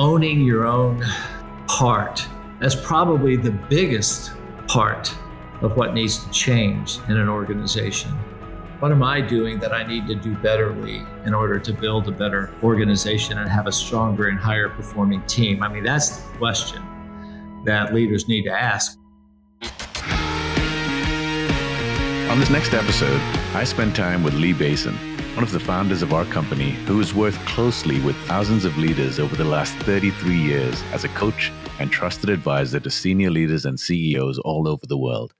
owning your own part. That's probably the biggest part of what needs to change in an organization. What am I doing that I need to do betterly in order to build a better organization and have a stronger and higher performing team? I mean, that's the question that leaders need to ask. On this next episode, I spend time with Lee Bason, one of the founders of our company who has worked closely with thousands of leaders over the last 33 years as a coach and trusted advisor to senior leaders and CEOs all over the world.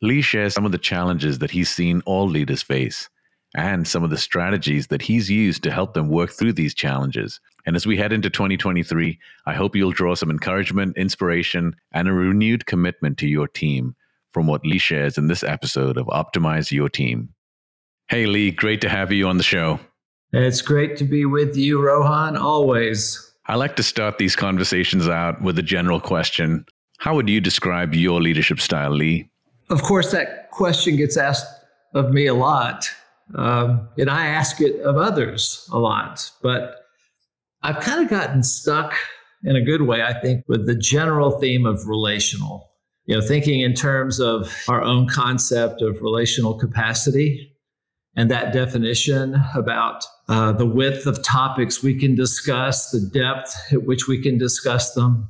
Lee shares some of the challenges that he's seen all leaders face and some of the strategies that he's used to help them work through these challenges. And as we head into 2023, I hope you'll draw some encouragement, inspiration, and a renewed commitment to your team from what Lee shares in this episode of Optimize Your Team. Hey, Lee, great to have you on the show. It's great to be with you, Rohan, always. I like to start these conversations out with a general question How would you describe your leadership style, Lee? Of course, that question gets asked of me a lot, um, and I ask it of others a lot. But I've kind of gotten stuck in a good way, I think, with the general theme of relational. You know, thinking in terms of our own concept of relational capacity and that definition about uh, the width of topics we can discuss, the depth at which we can discuss them,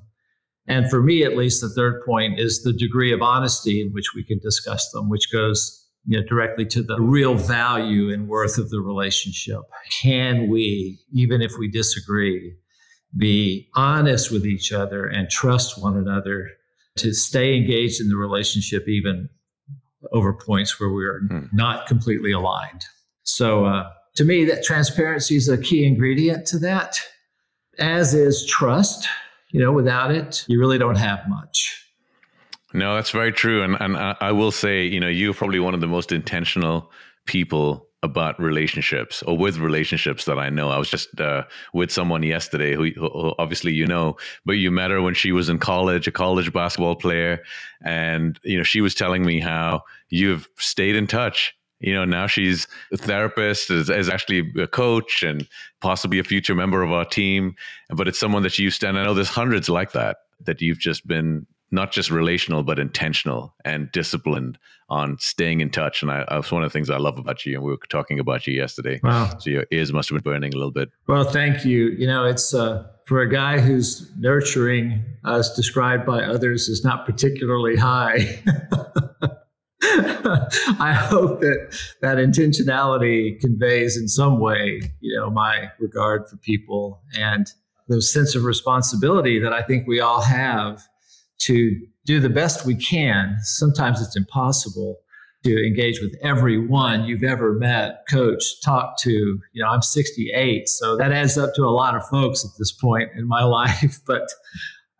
and for me, at least, the third point is the degree of honesty in which we can discuss them, which goes you know, directly to the real value and worth of the relationship. Can we, even if we disagree, be honest with each other and trust one another to stay engaged in the relationship, even over points where we're hmm. not completely aligned? So, uh, to me, that transparency is a key ingredient to that, as is trust you know, without it, you really don't have much. No, that's very true. And and I will say, you know, you're probably one of the most intentional people about relationships or with relationships that I know. I was just uh, with someone yesterday who, who, obviously you know, but you met her when she was in college, a college basketball player, and you know she was telling me how you've stayed in touch. You know now she's a therapist is, is, actually a coach and possibly a future member of our team. But it's someone that you stand i know there's hundreds like that that you've just been not just relational but intentional and disciplined on staying in touch. And I, that's one of the things i love about you. And we were talking about you yesterday. Wow. So your ears must have been burning a little bit. Well thank you. You know it's uh, for a guy who's nurturing as described by others is not particularly high. I hope that that intentionality conveys in some way, you know, my regard for people and the sense of responsibility that I think we all have to do the best we can. Sometimes it's impossible to engage with everyone you've ever met, coached, talked to. You know, I'm 68, so that adds up to a lot of folks at this point in my life. But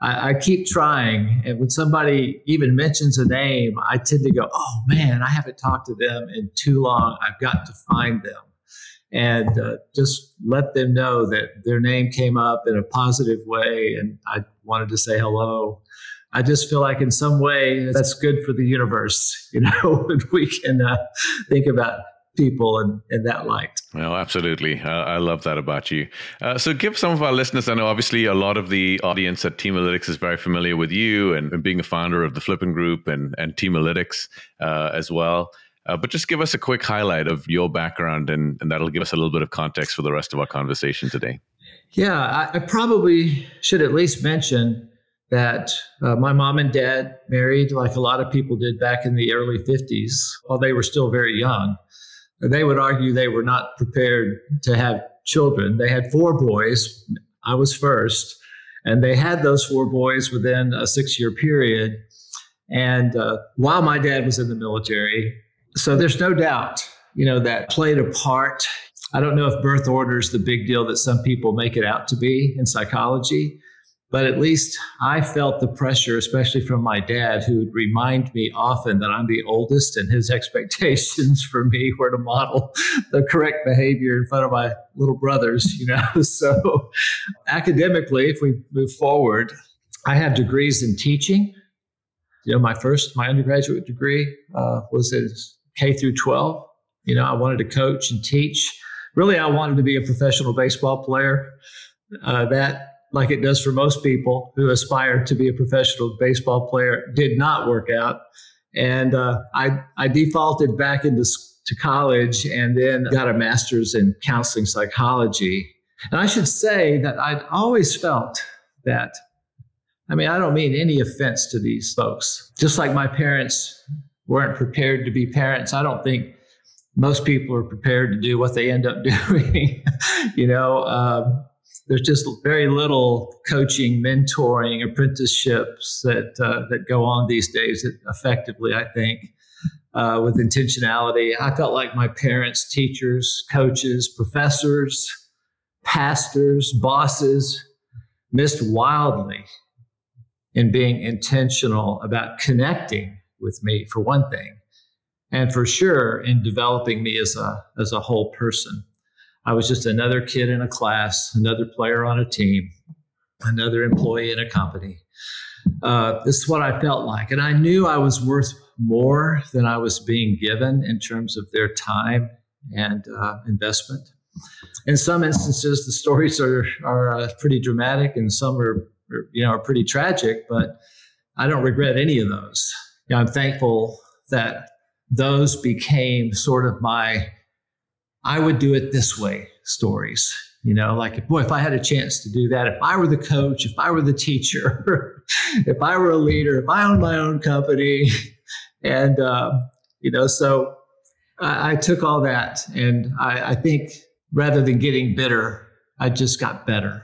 I, I, keep trying. And when somebody even mentions a name, I tend to go, oh man, I haven't talked to them in too long. I've got to find them. And uh, just let them know that their name came up in a positive way and I wanted to say hello. I just feel like in some way that's good for the universe, you know, when we can uh, think about people in, in that light. Well, absolutely. Uh, I love that about you. Uh, so, give some of our listeners, I know obviously a lot of the audience at Teamalytics is very familiar with you and, and being a founder of the Flippen Group and, and Teamalytics uh, as well. Uh, but just give us a quick highlight of your background, and, and that'll give us a little bit of context for the rest of our conversation today. Yeah, I, I probably should at least mention that uh, my mom and dad married like a lot of people did back in the early 50s while they were still very young they would argue they were not prepared to have children. They had four boys. I was first. And they had those four boys within a six year period. And uh, while my dad was in the military, so there's no doubt, you know, that played a part. I don't know if birth order is the big deal that some people make it out to be in psychology, but at least I felt the pressure, especially from my dad, who would remind me often that I'm the oldest and his expectations for me were to model the correct behavior in front of my little brothers, you know. So academically, if we move forward, I have degrees in teaching. You know, my first, my undergraduate degree uh, was in K through 12. You know, I wanted to coach and teach. Really, I wanted to be a professional baseball player. Uh, that like it does for most people who aspire to be a professional baseball player, did not work out. And uh, I, I defaulted back into to college and then got a master's in counseling psychology. And I should say that I'd always felt that, I mean, I don't mean any offense to these folks. Just like my parents weren't prepared to be parents, I don't think most people are prepared to do what they end up doing. you know, um, there's just very little coaching, mentoring, apprenticeships that uh, that go on these days effectively. I think uh, with intentionality. I felt like my parents, teachers, coaches, professors, pastors, bosses missed wildly in being intentional about connecting with me for one thing and for sure in developing me as a as a whole person i was just another kid in a class another player on a team another employee in a company. Uh, this is what i felt like. And i knew i was worth more than i was being given in terms of their time and uh, investment. In some instances the stories are are uh, pretty dramatic and some are you know are pretty tragic but i don't regret any of those. You know, i'm thankful that those became sort of my I would do it this way stories. You know, like, boy, if I had a chance to do that, if I were the coach, if I were the teacher, if I were a leader, if I owned my own company. And, uh, you know, so I, I, took all that. And I, I think rather than getting bitter, I just got better.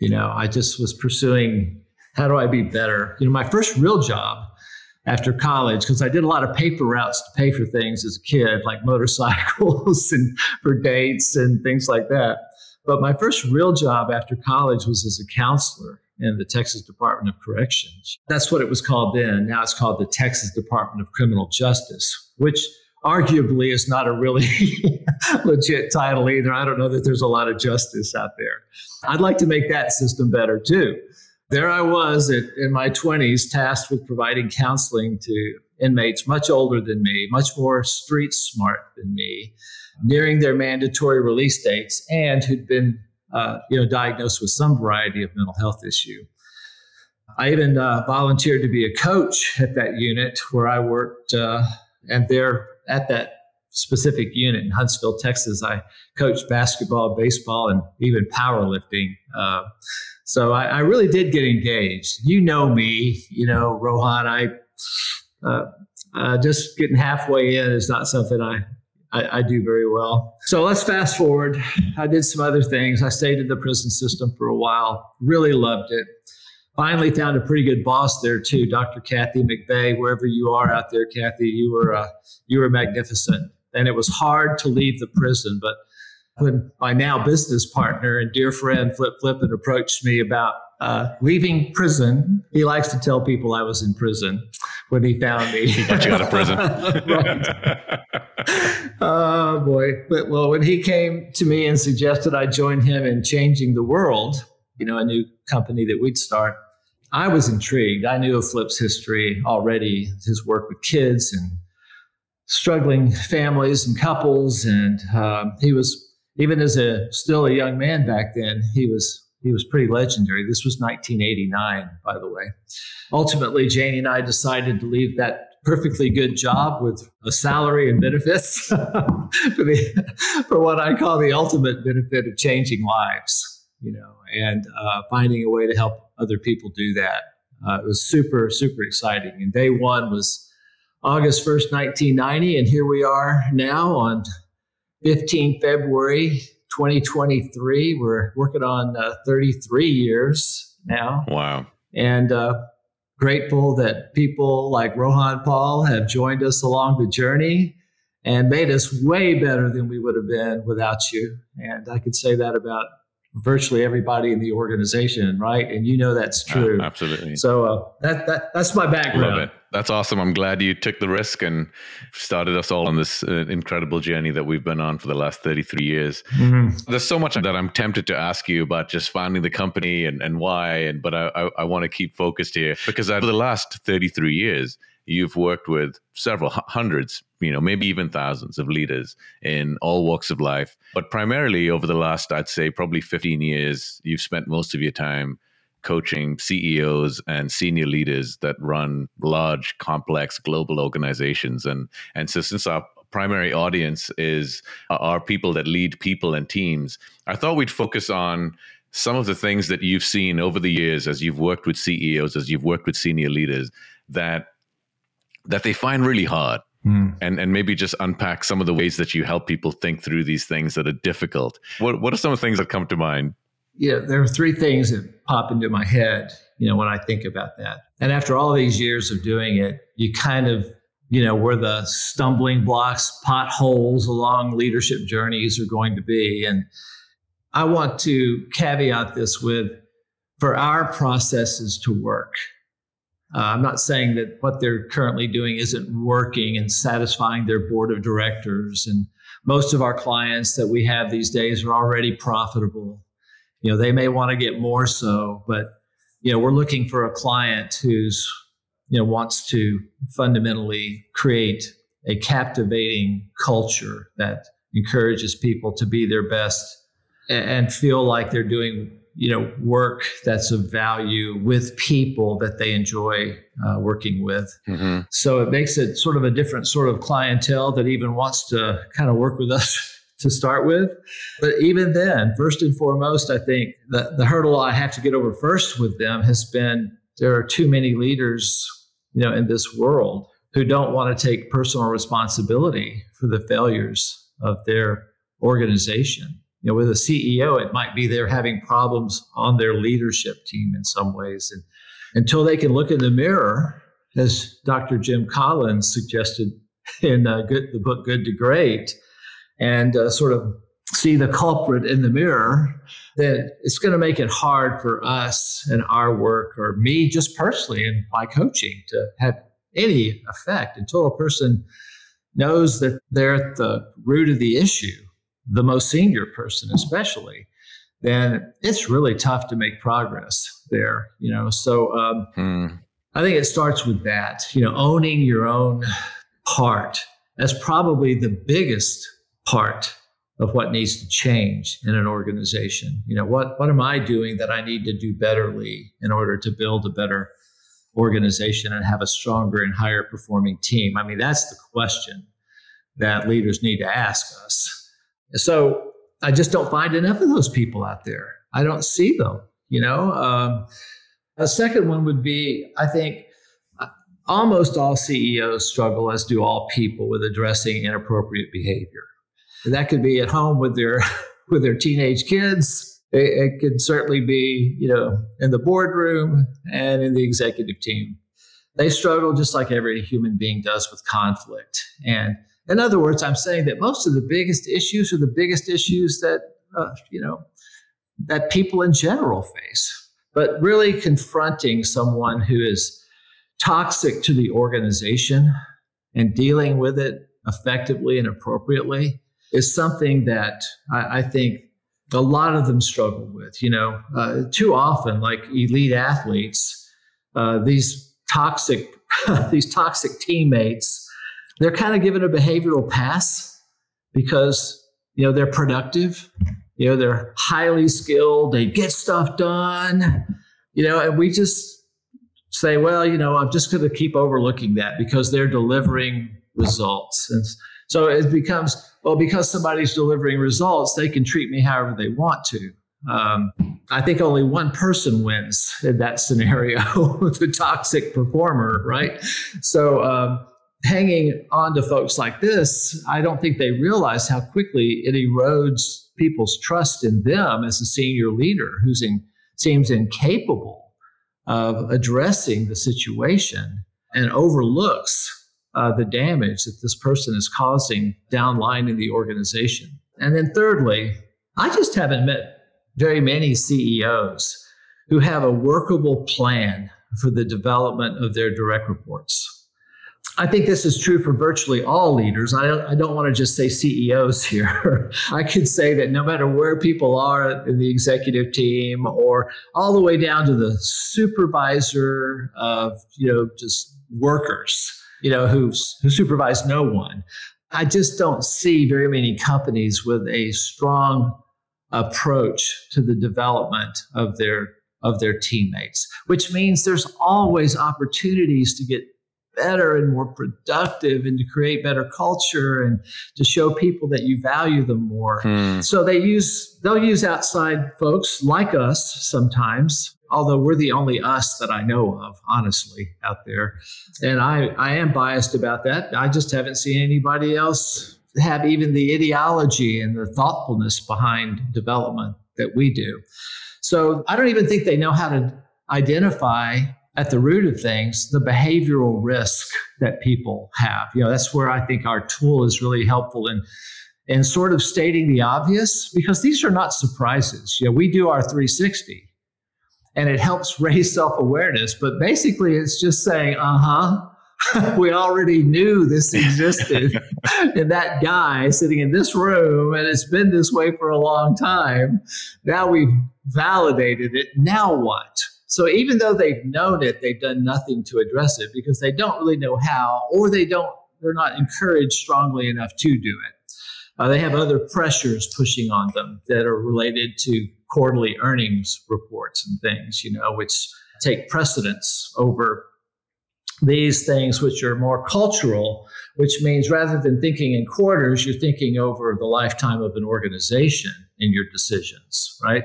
You know, I just was pursuing how do I be better? You know, my first real job after college because I did a lot of paper routes to pay for things as a kid, like motorcycles and for dates and things like that. But my first real job after college was as a counselor in the Texas Department of Corrections. That's what it was called then. Now it's called the Texas Department of Criminal Justice, which arguably is not a really legit title either. I don't know that there's a lot of justice out there. I'd like to make that system better too there I was at, in my 20s, tasked with providing counseling to inmates much older than me, much more street smart than me, nearing their mandatory release dates, and who'd been uh, you know, diagnosed with some variety of mental health issue. I even uh, volunteered to be a coach at that unit where I worked, uh, and there at that specific unit in Huntsville, Texas, I coached basketball, baseball, and even powerlifting. Uh, so I, I, really did get engaged. You know me, you know, Rohan. I uh, uh, just getting halfway in is not something I, I, I do very well. So let's fast forward. I did some other things. I stayed in the prison system for a while. Really loved it. Finally, found a pretty good boss there too, Dr. Kathy McVeigh. Wherever you are out there, Kathy, you were uh, you were magnificent. And it was hard to leave the prison, but when my now business partner and dear friend Flip Flippen approached me about uh, leaving prison, he likes to tell people I was in prison when he found me. he got you out of prison. oh boy! But well, when he came to me and suggested I join him in changing the world, you know, a new company that we'd start, I was intrigued. I knew of Flip's history already, his work with kids and struggling families and couples, and uh, he was even as a still a young man back then, he was he was pretty legendary. This was 1989, by the way. Ultimately, Janie and I decided to leave that perfectly good job with a salary and benefits for, the, for what I call the ultimate benefit of changing lives, you know, and uh, finding a way to help other people do that. Uh, it was super, super exciting. And day one was August 1st, 1990. And here we are now on 15 February 2023. We're working on uh, 33 years now. Wow. And uh, grateful that people like Rohan Paul have joined us along the journey and made us way better than we would have been without you. And I could say that about virtually everybody in the organization, right? And you know that's true. Uh, absolutely. So uh, that, that that's my background. That's awesome. I'm glad you took the risk and started us all on this uh, incredible journey that we've been on for the last 33 years. Mm-hmm. There's so much that I'm tempted to ask you about just founding the company and, and why, and but I, I, I want to keep focused here because over the last 33 years, you've worked with several hundreds, you know, maybe even thousands of leaders in all walks of life. But primarily over the last, I'd say, probably 15 years, you've spent most of your time coaching CEOs and senior leaders that run large, complex global organizations. And and so since our primary audience is uh, are people that lead people and teams, I thought we'd focus on some of the things that you've seen over the years as you've worked with CEOs, as you've worked with senior leaders that that they find really hard. Mm. And and maybe just unpack some of the ways that you help people think through these things that are difficult. What what are some of the things that come to mind? Yeah, there are three things that pop into my head, you know, when I think about that. And after all these years of doing it, you kind of, you know, where the stumbling blocks, potholes along leadership journeys are going to be. And I want to caveat this with for our processes to work. Uh, I'm not saying that what they're currently doing isn't working and satisfying their board of directors. And most of our clients that we have these days are already profitable you know they may want to get more so but you know we're looking for a client who's you know wants to fundamentally create a captivating culture that encourages people to be their best and feel like they're doing you know work that's of value with people that they enjoy uh, working with mm-hmm. so it makes it sort of a different sort of clientele that even wants to kind of work with us to start with. But even then, first and foremost, I think the, the hurdle I have to get over first with them has been there are too many leaders, you know, in this world who don't want to take personal responsibility for the failures of their organization. You know, with a CEO, it might be they're having problems on their leadership team in some ways. And until they can look in the mirror, as Dr. Jim Collins suggested in uh, good, the book Good to Great, and uh, sort of see the culprit in the mirror, then it's going to make it hard for us and our work, or me just personally and my coaching, to have any effect until a person knows that they're at the root of the issue, the most senior person especially. Then it's really tough to make progress there, you know. So um, hmm. I think it starts with that, you know, owning your own part. That's probably the biggest part of what needs to change in an organization. You know, what what am I doing that I need to do betterly in order to build a better organization and have a stronger and higher performing team? I mean, that's the question that leaders need to ask us. So I just don't find enough of those people out there. I don't see them. You know, um, a second one would be I think almost all CEOs struggle, as do all people, with addressing inappropriate behavior. And that could be at home with their with their teenage kids. It, it could certainly be, you know, in the boardroom and in the executive team. They struggle just like every human being does with conflict. And in other words, I'm saying that most of the biggest issues are the biggest issues that uh, you know that people in general face. But really confronting someone who is toxic to the organization and dealing with it effectively and appropriately is something that I, I think a lot of them struggle with. You know, uh, too often, like elite athletes, uh, these toxic these toxic teammates, they're kind of given a behavioral pass because you know they're productive. You know, they're highly skilled. They get stuff done. You know, and we just say, well, you know, I'm just going to keep overlooking that because they're delivering results. And so it becomes, well, because somebody's delivering results, they can treat me however they want to. Um, I think only one person wins in that scenario, the toxic performer, right? So, um, hanging on to folks like this, I don't think they realize how quickly it erodes people's trust in them as a senior leader who seems incapable of addressing the situation and overlooks uh, the damage that this person is causing downline in the organization. And then, thirdly, I just haven't met very many CEOs who have a workable plan for the development of their direct reports. I think this is true for virtually all leaders. I don't, I don't want to just say CEOs here. I could say that no matter where people are in the executive team or all the way down to the supervisor of, you know, just workers, you know, who, who supervise no one. I just don't see very many companies with a strong approach to the development of their of their teammates, which means there's always opportunities to get better and more productive and to create better culture and to show people that you value them more. Hmm. So they use they'll use outside folks like us sometimes, although we're the only us that I know of, honestly, out there. And I, I am biased about that. I just haven't seen anybody else have even the ideology and the thoughtfulness behind development that we do. So I don't even think they know how to identify at the root of things the behavioral risk that people have. You know, that's where I think our tool is really helpful in in sort of stating the obvious because these are not surprises. You know, we do our 360 and it helps raise self-awareness, but basically it's just saying, "Uh-huh, we already knew this existed in that guy sitting in this room, and it's been this way for a long time. Now we've validated it. Now what? So even though they've known it, they've done nothing to address it because they don't really know how, or they don't, they're not encouraged strongly enough to do it. Uh, they have other pressures pushing on them that are related to quarterly earnings reports and things, you know, which take precedence over these things which are more cultural, which means rather than thinking in quarters, you're thinking over the lifetime of an organization in your decisions, right?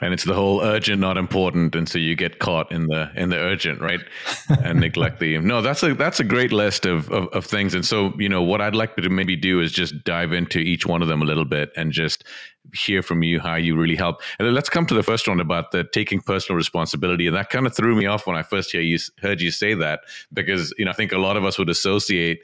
And it's the whole urgent not important. And so you get caught in the in the urgent right? And neglect the no that's a that's a great list of, of, of things. And so you know what i'd like to maybe do is just dive into each one of them a little bit and just hear from you how you really help. And let's come to the first one about the taking personal responsibility. And that kind of threw me off when i first hear you heard you say that because you know i think a lot of us would associate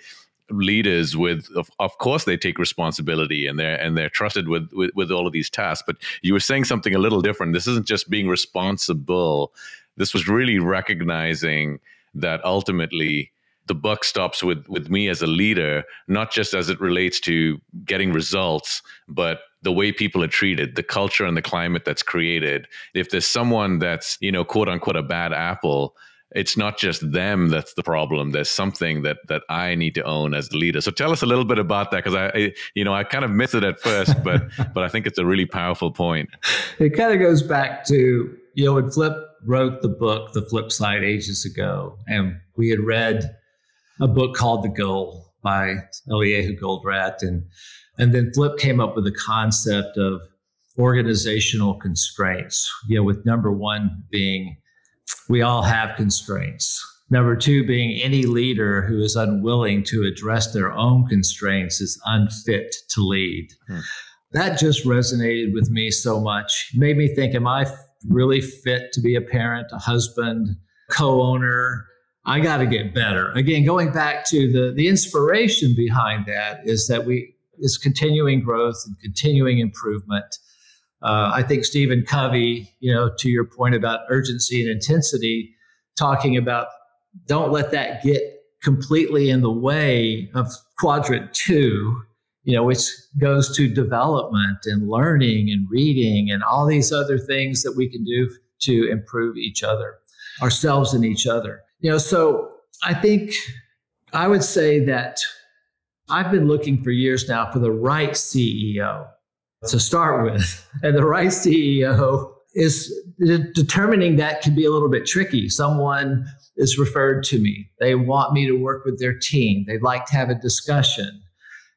leaders with of, of course they take responsibility and they're and they're trusted with, with with all of these tasks. But you were saying something a little different. This isn't just being responsible. This was really recognizing that ultimately the buck stops with with me as a leader not just as it relates to getting results but the way people are treated the culture and the climate that's created. If there's someone that's you know quote unquote a bad apple it's not just them that's the problem. There's something that that I need to own as the leader. So tell us a little bit about that because I, I, you know, I kind of missed it at first, but but I think it's a really powerful point. It kind of goes back to you know when Flip wrote the book, The Flip Side, ages ago, and we had read a book called The Goal by Eliyahu Goldratt, and and then Flip came up with the concept of organizational constraints. You know, with number one being we all have constraints. Number two, being any leader who is unwilling to address their own constraints is unfit to lead. Hmm. That just resonated with me so much. It made me think, am I really fit to be a parent, a husband, co owner? I got to get better. Again, going back to the, the inspiration behind that is that we is continuing growth and continuing improvement. Uh, I think Stephen Covey, you know, to your point about urgency and intensity, talking about don't let that get completely in the way of quadrant two, you know, which goes to development and learning and reading and all these other things that we can do to improve each other, ourselves and each other. You know, so I think I would say that I've been looking for years now for the right CEO to start with. And the right CEO is determining that can be a little bit tricky. Someone is referred to me. They want me to work with their team. They'd like to have a discussion.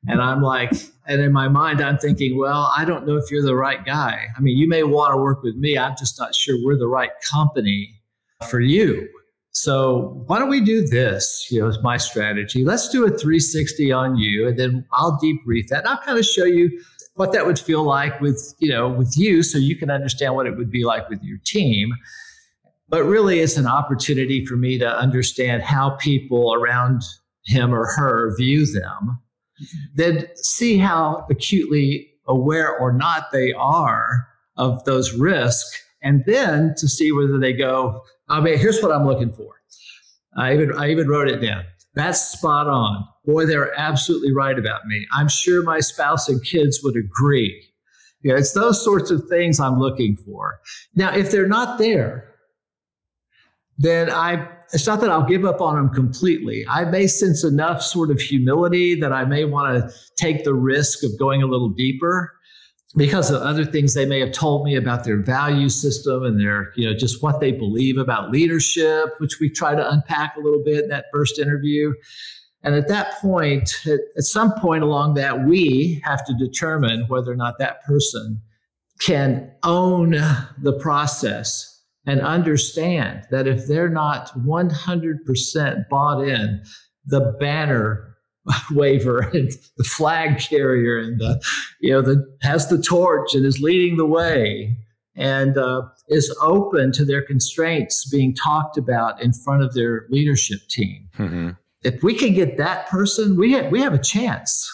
And I'm like, and in my mind, I'm thinking, well, I don't know if you're the right guy. I mean, you may want to work with me. I'm just not sure we're the right company for you. So why don't we do this? You know, it's my strategy. Let's do a 360 on you, and then I'll debrief that. And I'll kind of show you what that would feel like with you know with you so you can understand what it would be like with your team. But really it's an opportunity for me to understand how people around him or her view them then see how acutely aware or not they are of those risks and then to see whether they go oh, i mean here's what i'm looking for. I even i even wrote it down. That's spot on. Boy, they're absolutely right about me. I'm sure my spouse and kids would agree. You know, it's those sorts of things I'm looking for. Now, if they're not there, then I it's not that I'll give up on them completely. I may sense enough sort of humility that I may want to take the risk of going a little deeper because of other things they may have told me about their value system and their, you know, just what they believe about leadership, which we try to unpack a little bit in that first interview. And at that point, at, some point along that, we have to determine whether or not that person can own the process and understand that if they're not 100% bought in, the banner waver and the flag carrier and the you know the has the torch and is leading the way and uh, is open to their constraints being talked about in front of their leadership team. Mm-hmm. If we can get that person, we have, we have a chance.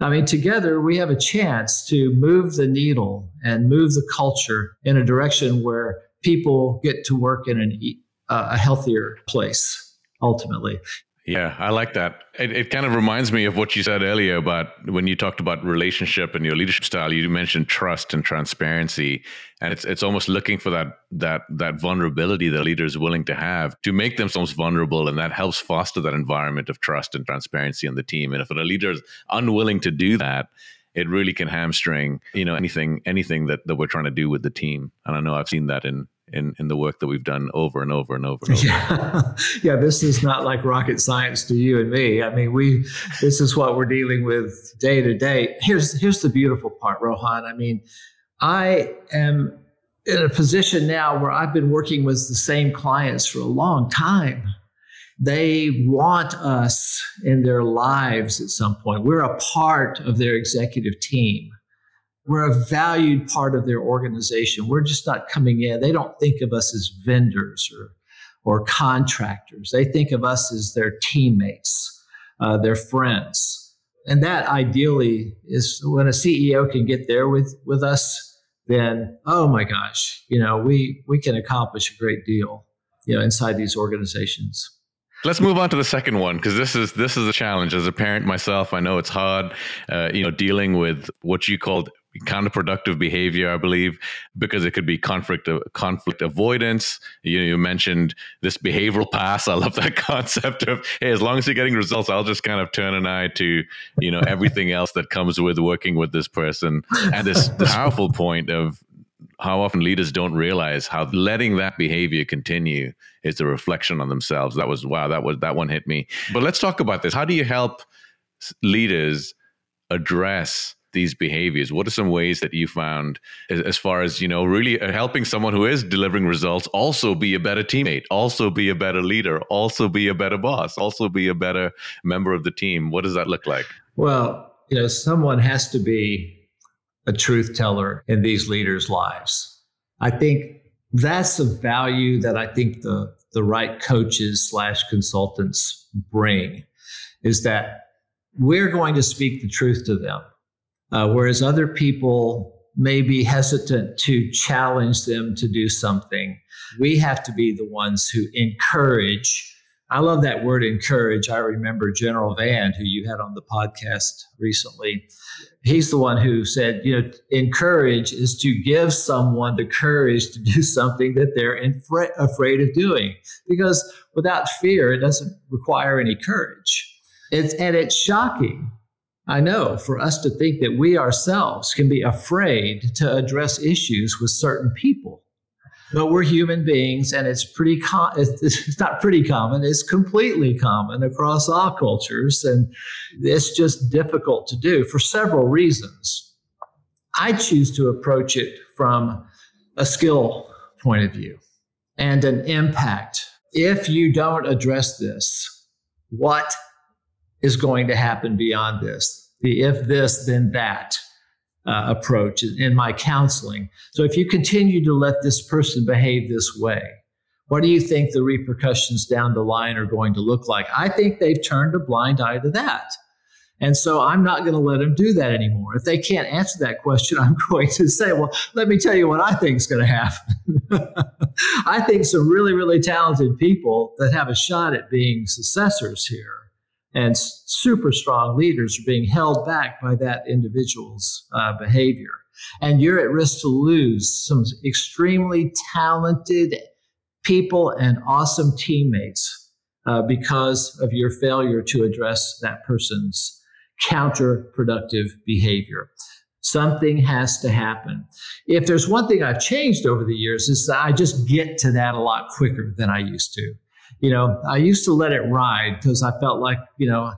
I mean, together we have a chance to move the needle and move the culture in a direction where people get to work in an, uh, a healthier place ultimately. Yeah, I like that. It, it kind of reminds me of what you said earlier about when you talked about relationship and your leadership style. You mentioned trust and transparency, and it's it's almost looking for that that that vulnerability that leaders are willing to have to make themselves vulnerable, and that helps foster that environment of trust and transparency in the team. And if a leader is unwilling to do that, it really can hamstring you know anything anything that, that we're trying to do with the team. And I know I've seen that in in, in the work that we've done over and over and over. And over. Yeah. yeah, this is not like rocket science to you and me. I mean, we this is what we're dealing with day to day. Here's here's the beautiful part, Rohan. I mean, I am in a position now where I've been working with the same clients for a long time. They want us in their lives at some point. We're a part of their executive team we're a valued part of their organization. We're just not coming in. They don't think of us as vendors or, or contractors. They think of us as their teammates, uh, their friends. And that ideally is when a CEO can get there with, with us, then, oh my gosh, you know, we, we can accomplish a great deal, you know, inside these organizations. Let's move on to the second one because this is this is a challenge. As a parent myself, I know it's hard, uh, you know, dealing with what you called counterproductive behavior, I believe, because it could be conflict conflict avoidance. You, you mentioned this behavioral pass. I love that concept of hey, as long as you're getting results, I'll just kind of turn an eye to you know everything else that comes with working with this person. And this, this powerful point of how often leaders don't realize how letting that behavior continue is a reflection on themselves. That was wow, that was that one hit me. But let's talk about this. How do you help leaders address these behaviors? What are some ways that you found as far as you know really uh, helping someone who is delivering results also be a better teammate also be a better leader also be a better boss also be a better member of the team? What does that look like? Well you know someone has to be a truth teller in these leaders lives. I think that's a value that i think the the right coaches slash consultants bring is that we're going to speak the truth to them uh, whereas other people may be hesitant to challenge them to do something. We have to be the ones who encourage. I love that word encourage. I remember General Van, who you had on the podcast recently. He's the one who said, you know, encourage is to give someone the courage to do something that they're afraid of doing. Because without fear, it doesn't require any courage. It's, and it's shocking I know for us to think that we ourselves can be afraid to address issues with certain people. But we're human beings, and it's pretty com- it's not pretty common, it's completely common across all cultures. And it's just difficult to do for several reasons. I choose to approach it from a skill point of view and an impact. If you don't address this, what is going to happen beyond this. The if this, then that uh, approach in my counseling. So if you continue to let this person behave this way, what do you think the repercussions down the line are going to look like? I think they've turned a blind eye to that. And so I'm not going to let them do that anymore. If they can't answer that question, I'm going to say, well, let me tell you what I think is going to happen. I think some really, really talented people that have a shot at being successors here and super strong leaders are being held back by that individual's uh, behavior. And you're at risk to lose some extremely talented people and awesome teammates uh, because of your failure to address that person's counterproductive behavior. Something has to happen. If there's one thing I've changed over the years, is that I just get to that a lot quicker than I used to. You know, I used to let it ride because I felt like, you know,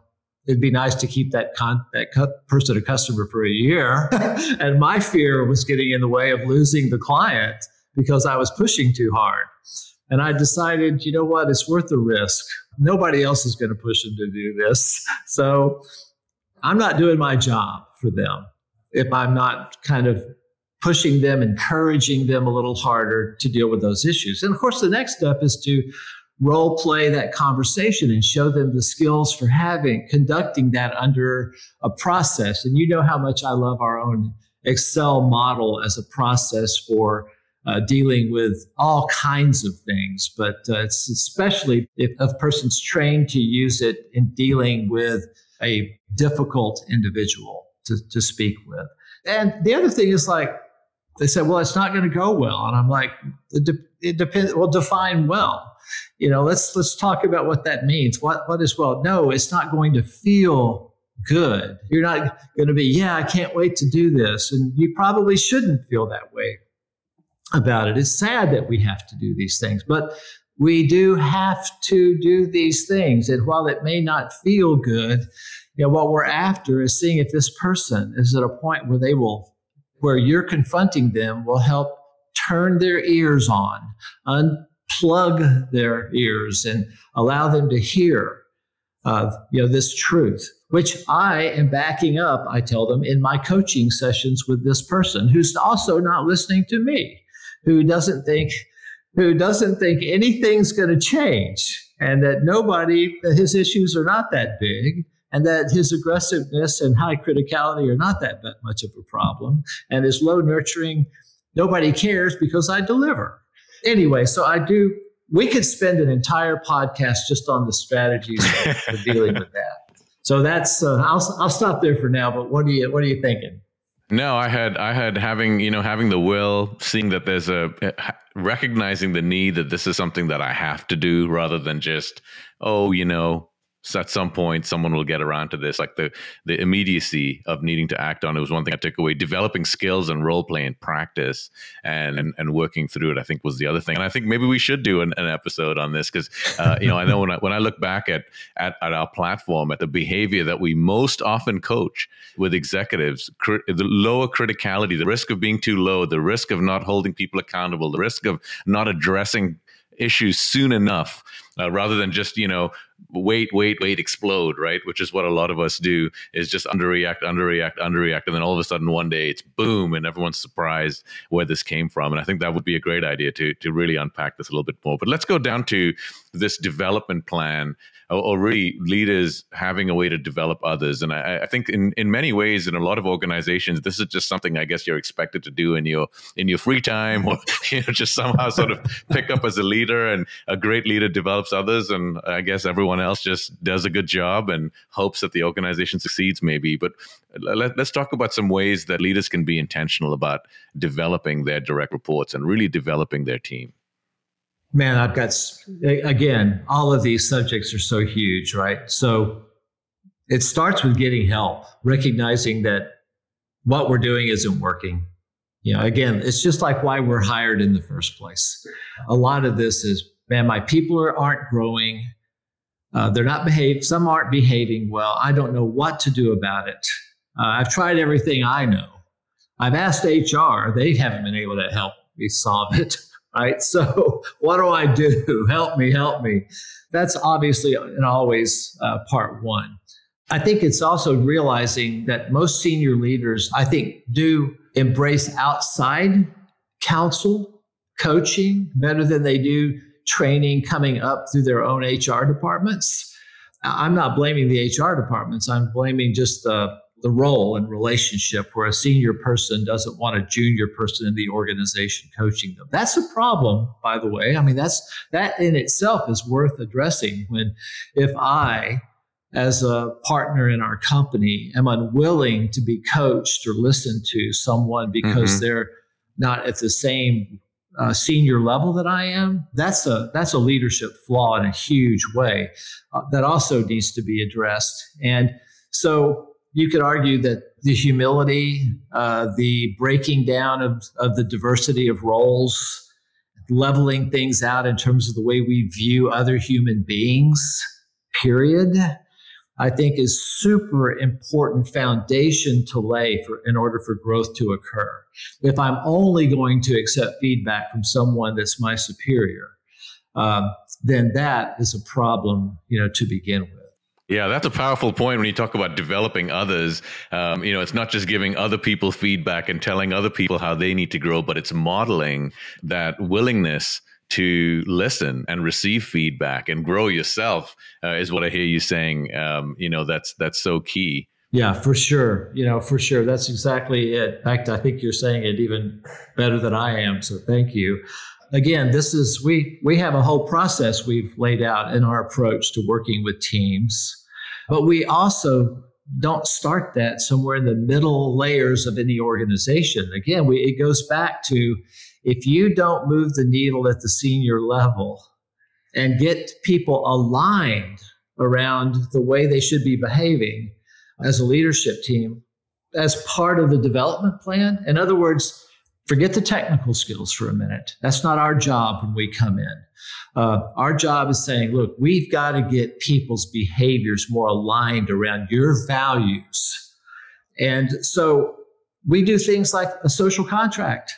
it'd be nice to keep that con- that person a customer for a year. and my fear was getting in the way of losing the client because I was pushing too hard. And I decided, you know what, it's worth the risk. Nobody else is going to push them to do this. So I'm not doing my job for them if I'm not kind of pushing them, encouraging them a little harder to deal with those issues. And of course, the next step is to role play that conversation and show them the skills for having conducting that under a process. And you know how much I love our own Excel model as a process for uh, dealing with all kinds of things, but uh, it's especially if a person's trained to use it in dealing with a difficult individual to, to speak with. And the other thing is like, they said, well, it's not going to go well. And I'm like, it, de- it depends. Well, define well. You know, let's let's talk about what that means. What what is well? No, it's not going to feel good. You're not going to be, yeah, I can't wait to do this. And you probably shouldn't feel that way about it. It's sad that we have to do these things, but we do have to do these things. And while it may not feel good, you know, what we're after is seeing if this person is at a point where they will, where you're confronting them will help turn their ears on, unplug their ears, and allow them to hear, uh, you know, this truth, which I am backing up. I tell them in my coaching sessions with this person who's also not listening to me, who doesn't think, who doesn't think anything's going to change, and that nobody, that his issues are not that big and that his aggressiveness and high criticality are not that much of a problem, and his low nurturing, nobody cares because I deliver. Anyway, so I do. We could spend an entire podcast just on the strategies for dealing with that. So that's uh, I'll I'll stop there for now. But what are you what are you thinking? No, I had I had having you know having the will, seeing that there's a recognizing the need that this is something that I have to do rather than just oh you know so at some point someone will get around to this like the the immediacy of needing to act on it was one thing i took away. Developing skills and role playing practice and, and, and working through it i think was the other thing. And i think maybe we should do an, an episode on this because uh, you know i know when I, when I look back at, at at our platform at the behavior that we most often coach with executives the lower criticality the risk of being too low the risk of not holding people accountable the risk of not addressing issues soon enough uh, rather than just you know wait wait wait explode right? Which is what a lot of us do is just underreact underreact underreact and then all of a sudden one day it's boom and everyone's surprised where this came from and i think that would be a great idea to to really unpack this a little bit more. But let's go down to this development plan or, or really leaders having a way to develop others. And I, I, think in, in many ways, in a lot of organizations, this is just something I guess you're expected to do in your in your free time, or you know, just somehow sort of pick up as a leader. And a great leader develops others, and I guess everyone else just does a good job and hopes that the organization succeeds, maybe. But let, us talk about some ways that leaders can be intentional about developing their direct reports and really developing their team. Man, I've got, again, all of these subjects are so huge, right? So it starts with getting help, recognizing that what we're doing isn't working. You know, again, it's just like why we're hired in the first place. A lot of this is, man, my people are, aren't growing. Uh, they're not behaving. Some aren't behaving well. I don't know what to do about it. Uh, I've tried everything I know. I've asked HR. They haven't been able to help me solve it right? So what do I do? help me, help me. That's obviously and always uh, part one. I think it's also realizing that most senior leaders, I think, do embrace outside counsel, coaching better than they do training coming up through their own HR departments. I'm not blaming the HR departments. I'm blaming just the the role and relationship where a senior person doesn't want a junior person in the organization coaching them. That's a problem, by the way. I mean, that's that in itself is worth addressing when if I as a partner in our company am unwilling to be coached or listened to someone because mm-hmm. they're not at the same uh, senior level that I am, that's a that's a leadership flaw in a huge way uh, that also needs to be addressed. And so you could argue that the humility, uh, the breaking down of, of the diversity of roles, leveling things out in terms of the way we view other human beings, period, I think is super important foundation to lay for in order for growth to occur. If I'm only going to accept feedback from someone that's my superior, um, then that is a problem, you know, to begin with. Yeah, that's a powerful point when you talk about developing others. Um, you know, it's not just giving other people feedback and telling other people how they need to grow, but it's modeling that willingness to listen and receive feedback and grow yourself uh, is what I hear you saying. Um, you know, that's that's so key. Yeah, for sure. You know, for sure. That's exactly it. In fact, I think you're saying it even better than I am. So thank you. Again, this is we we have a whole process we've laid out in our approach to working with teams, but we also don't start that somewhere in the middle layers of any organization. Again, we, it goes back to if you don't move the needle at the senior level and get people aligned around the way they should be behaving as a leadership team as part of the development plan, in other words, forget the technical skills for a minute. That's not our job when we come in. Uh, our job is saying, look, we've got to get people's behaviors more aligned around your values. And so we do things like a social contract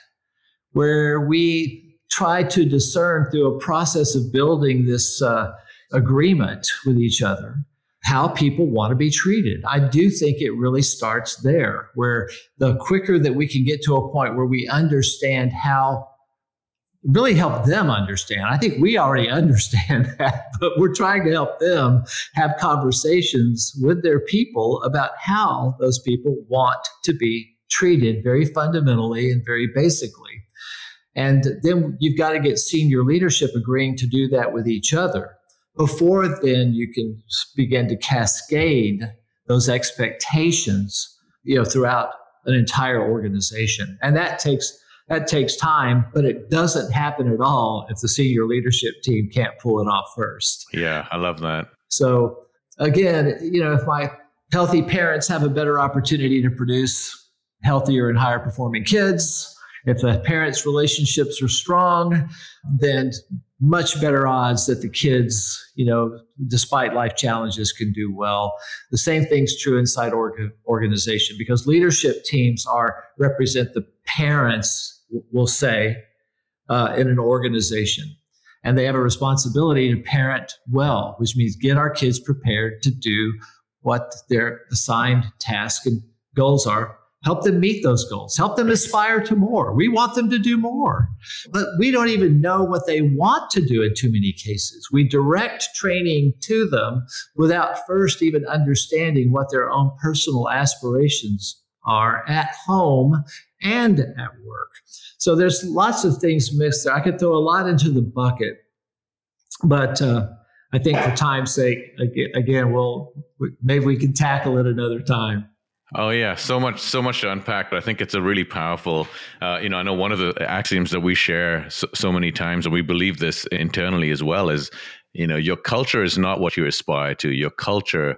where we try to discern through a process of building this uh, agreement with each other how people want to be treated. I do think it really starts there, where the quicker that we can get to a point where we understand how really help them understand. I think we already understand that, but we're trying to help them have conversations with their people about how those people want to be treated very fundamentally and very basically. And then you've got to get senior leadership agreeing to do that with each other. Before then, you can begin to cascade those expectations, you know, throughout an entire organization. And that takes that takes time, but it doesn't happen at all if the senior leadership team can't pull it off first. Yeah, I love that. So again, you know, if my healthy parents have a better opportunity to produce healthier and higher performing kids, if the parents' relationships are strong, then much better odds that the kids, you know, despite life challenges, can do well. The same thing's true inside org- organization because leadership teams are represent the parents, we'll say, uh, in an organization. And they have a responsibility to parent well, which means get our kids prepared to do what their assigned task and goals are help them meet those goals, help them aspire to more. We want them to do more, but we don't even know what they want to do in too many cases. We direct training to them without first even understanding what their own personal aspirations are at home and at work. So there's lots of things mixed there. I could throw a lot into the bucket, but uh, I think for time's sake, again, we'll maybe we can tackle it another time. Oh yeah, so much, so much to unpack. But I think it's a really powerful. Uh, you know, I know one of the axioms that we share so, so, many times, and we believe this internally as well, is you know, your culture is not what you aspire to. Your culture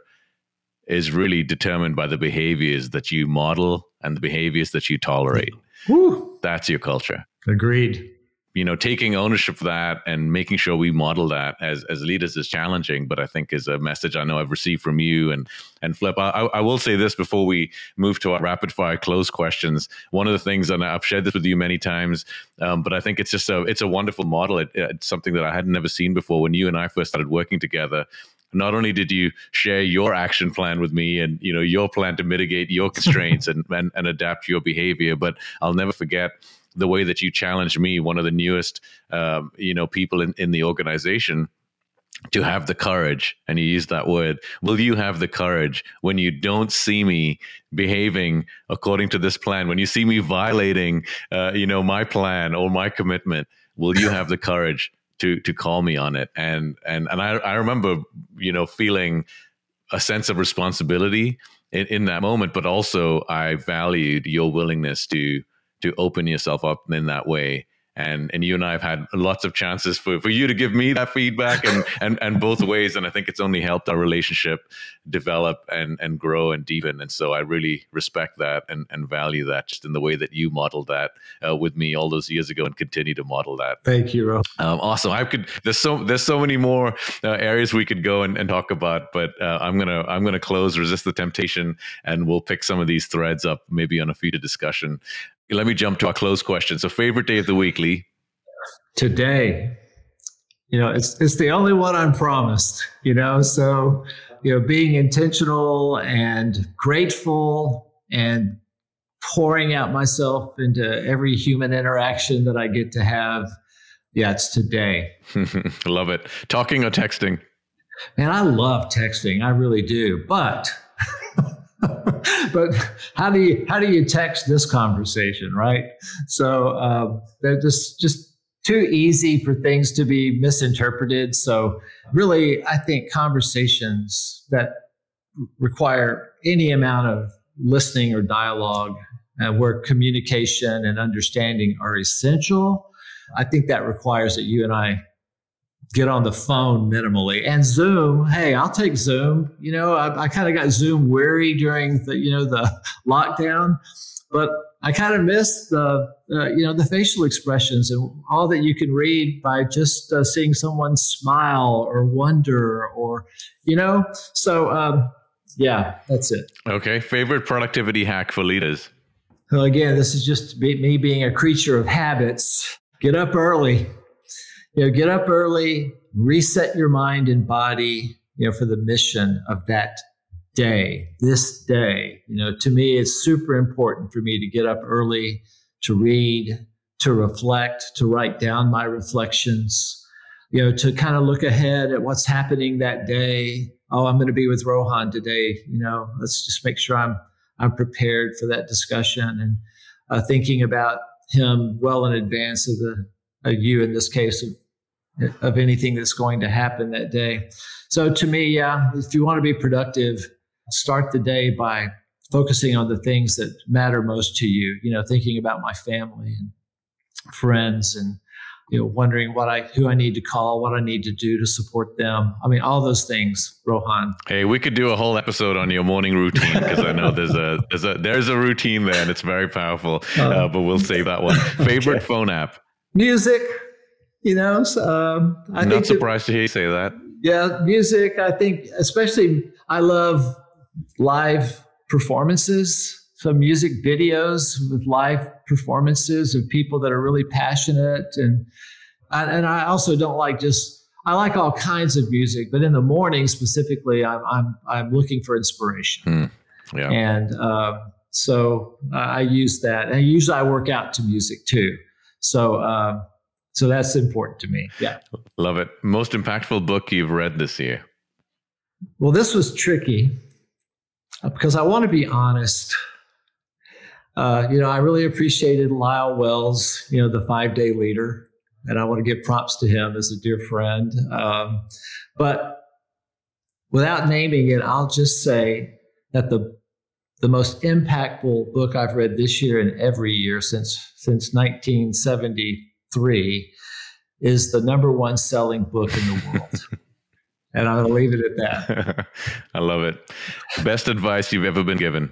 is really determined by the behaviors that you model and the behaviors that you tolerate. Woo. That's your culture. Agreed you know taking ownership of that and making sure we model that as as leaders is challenging but i think is a message i know i've received from you and and flip. I, I will say this before we move to our rapid fire close questions. One of the things and i've shared this with you many times um, but i think it's just a it's a wonderful model. It, it's something that i had never seen before. When you and i first started working together not only did you share your action plan with me and you know your plan to mitigate your constraints and, and and adapt your behavior but i'll never forget the way that you challenged me, one of the newest, um, you know, people in, in the organization, to have the courage, and you use that word. Will you have the courage when you don't see me behaving according to this plan? When you see me violating, uh, you know, my plan or my commitment, will you have the courage to to call me on it? And and and I I remember, you know, feeling a sense of responsibility in, in that moment, but also I valued your willingness to to open yourself up in that way. And and you and I have had lots of chances for, for you to give me that feedback and, and and both ways. And I think it's only helped our relationship develop and and grow and deepen. And so I really respect that and and value that just in the way that you modeled that uh, with me all those years ago and continue to model that. Thank you Ro. Um, awesome. I could there's so there's so many more uh, areas we could go and, and talk about but uh, I'm gonna I'm gonna close resist the temptation and we'll pick some of these threads up maybe on a future discussion let me jump to our close question. So, favorite day of the week, Lee? Today. You know, it's it's the only one I'm promised. You know, so you know, being intentional and grateful and pouring out myself into every human interaction that I get to have. Yeah, it's today. I love it. Talking or texting? Man, I love texting. I really do. But but how do you how do you text this conversation, right? So um, they're just just too easy for things to be misinterpreted. So really, I think conversations that require any amount of listening or dialogue, uh, where communication and understanding are essential. I think that requires that you and I get on the phone minimally. And zoom hey i'll take zoom. You know i, I kind of got zoom weary during the you know the lockdown but i kind of miss the uh, you know the facial expressions and all that you can read by just uh, seeing someone smile or wonder or you know? So um, yeah that's it. Okay favorite productivity hack for leaders? Well again this is just me being a creature of habits. Get up early you know, get up early, reset your mind and body, you know, for the mission of that day, this day. You know, to me, it's super important for me to get up early, to read, to reflect, to write down my reflections, you know, to kind of look ahead at what's happening that day. Oh, I'm going to be with Rohan today. You know, let's just make sure I'm I'm prepared for that discussion and uh, thinking about him well in advance of the uh, you in this case of of anything that's going to happen that day. So to me, yeah, if you want to be productive, start the day by focusing on the things that matter most to you. You know, thinking about my family and friends and you know wondering what I who I need to call, what I need to do to support them. I mean, all those things, Rohan. Hey, we could do a whole episode on your morning routine because I know there's a there's a there's a routine there and it's very powerful. Uh, uh, but we'll save that one. Favorite okay. phone app? Music. You know, so, um, I am not surprised to hear you say that. Yeah, music. I think, especially, I love live performances. So music videos with live performances of people that are really passionate, and and I also don't like just. I like all kinds of music, but in the morning specifically, I'm I'm I'm looking for inspiration. Hmm. Yeah. And uh, so I use that, and usually I work out to music too. So. Uh, so that's important to me. Yeah. Love it. Most impactful book you've read this year? Well, this was tricky uh, because I want to be honest. Uh, you know, I really appreciated Lyle Wells, you know, the five day leader, and I want to give props to him as a dear friend. Um, but without naming it, I'll just say that the the most impactful book I've read this year and every year since since 1970 three is the number one selling book in the world. and I'm going to leave it at that. I love it. Best advice you've ever been given?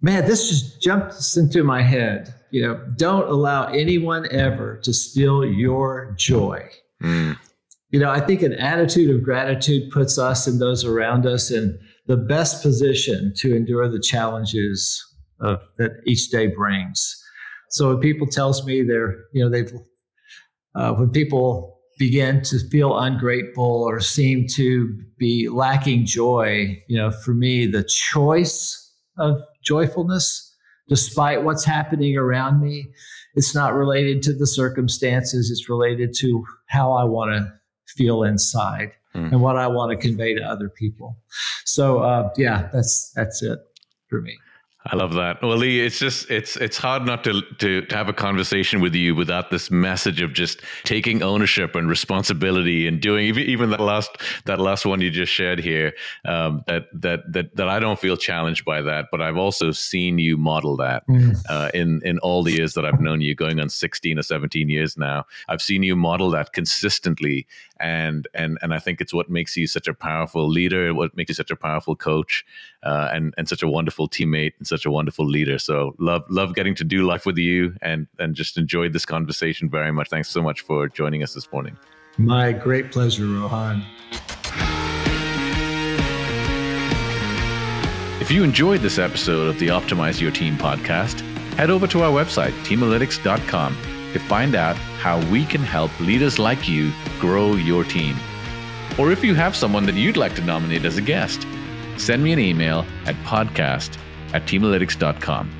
Man, this just jumped into my head. You know, don't allow anyone ever to steal your joy. Mm. You know, I think an attitude of gratitude puts us and those around us in the best position to endure the challenges of, that each day brings. So when people tells me they're, you know, they've, uh, when people begin to feel ungrateful or seem to be lacking joy, you know, for me, the choice of joyfulness, despite what's happening around me, it's not related to the circumstances. It's related to how I want to feel inside mm. and what I want to convey to other people. So, uh, yeah, that's that's it for me. I love that. Well, Lee, it's just it's it's hard not to, to to have a conversation with you without this message of just taking ownership and responsibility and doing even even that last that last one you just shared here. Um, that that that that I don't feel challenged by that, but I've also seen you model that mm. uh, in in all the years that I've known you, going on sixteen or seventeen years now. I've seen you model that consistently, and and and I think it's what makes you such a powerful leader, what makes you such a powerful coach, uh, and and such a wonderful teammate and such a wonderful leader. So love love getting to do life with you, and and just enjoyed this conversation very much. Thanks so much for joining us this morning. My great pleasure, Rohan. If you enjoyed this episode of the Optimize Your Team podcast, head over to our website, teamalytics.com, to find out how we can help leaders like you grow your team. Or if you have someone that you'd like to nominate as a guest, send me an email at podcast at teamalytics.com.